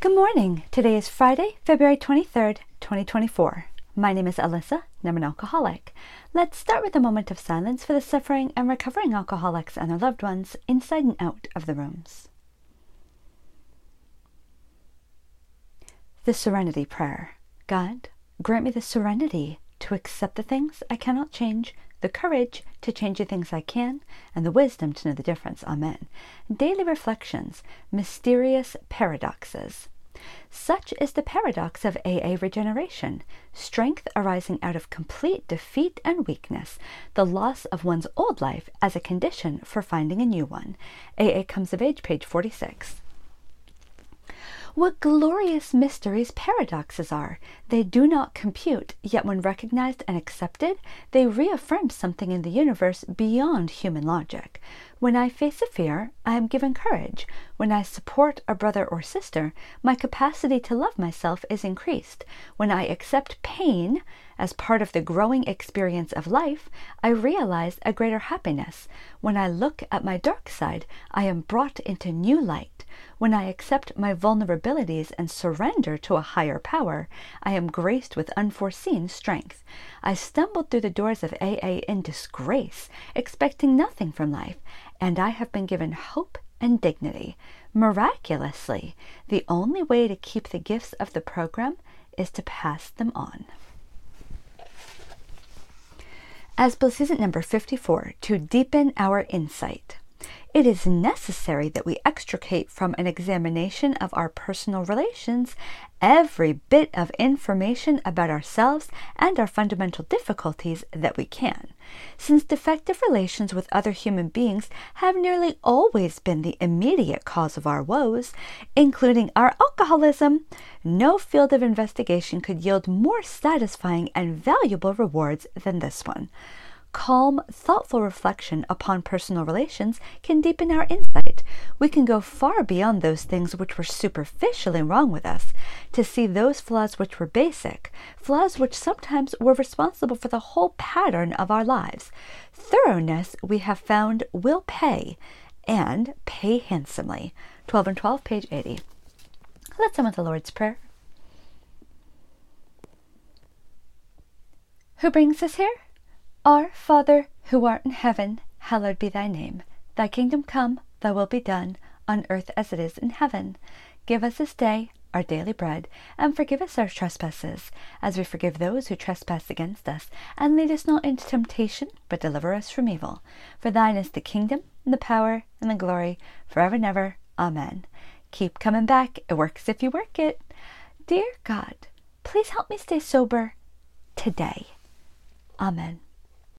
Good morning. Today is Friday, February 23rd, 2024. My name is Alyssa, and I'm an alcoholic. Let's start with a moment of silence for the suffering and recovering alcoholics and their loved ones inside and out of the rooms. The Serenity Prayer God, grant me the serenity to accept the things I cannot change the courage to change the things I can, and the wisdom to know the difference. Amen. Daily Reflections Mysterious Paradoxes. Such is the paradox of AA regeneration strength arising out of complete defeat and weakness, the loss of one's old life as a condition for finding a new one. AA Comes of Age, page 46. What glorious mysteries paradoxes are! They do not compute, yet when recognized and accepted, they reaffirm something in the universe beyond human logic. When I face a fear, I am given courage. When I support a brother or sister, my capacity to love myself is increased. When I accept pain as part of the growing experience of life, I realize a greater happiness. When I look at my dark side, I am brought into new light. When I accept my vulnerabilities and surrender to a higher power, I am graced with unforeseen strength. I stumbled through the doors of AA in disgrace, expecting nothing from life and I have been given hope and dignity. Miraculously, the only way to keep the gifts of the program is to pass them on. As season number 54, to deepen our insight. It is necessary that we extricate from an examination of our personal relations every bit of information about ourselves and our fundamental difficulties that we can. Since defective relations with other human beings have nearly always been the immediate cause of our woes, including our alcoholism, no field of investigation could yield more satisfying and valuable rewards than this one. Calm, thoughtful reflection upon personal relations can deepen our insight. We can go far beyond those things which were superficially wrong with us to see those flaws which were basic, flaws which sometimes were responsible for the whole pattern of our lives. Thoroughness, we have found, will pay, and pay handsomely. 12 and 12, page 80. Let's end with the Lord's Prayer. Who brings us here? Our Father, who art in heaven, hallowed be thy name. Thy kingdom come, thy will be done, on earth as it is in heaven. Give us this day our daily bread, and forgive us our trespasses, as we forgive those who trespass against us. And lead us not into temptation, but deliver us from evil. For thine is the kingdom, and the power, and the glory, forever and ever. Amen. Keep coming back. It works if you work it. Dear God, please help me stay sober today. Amen.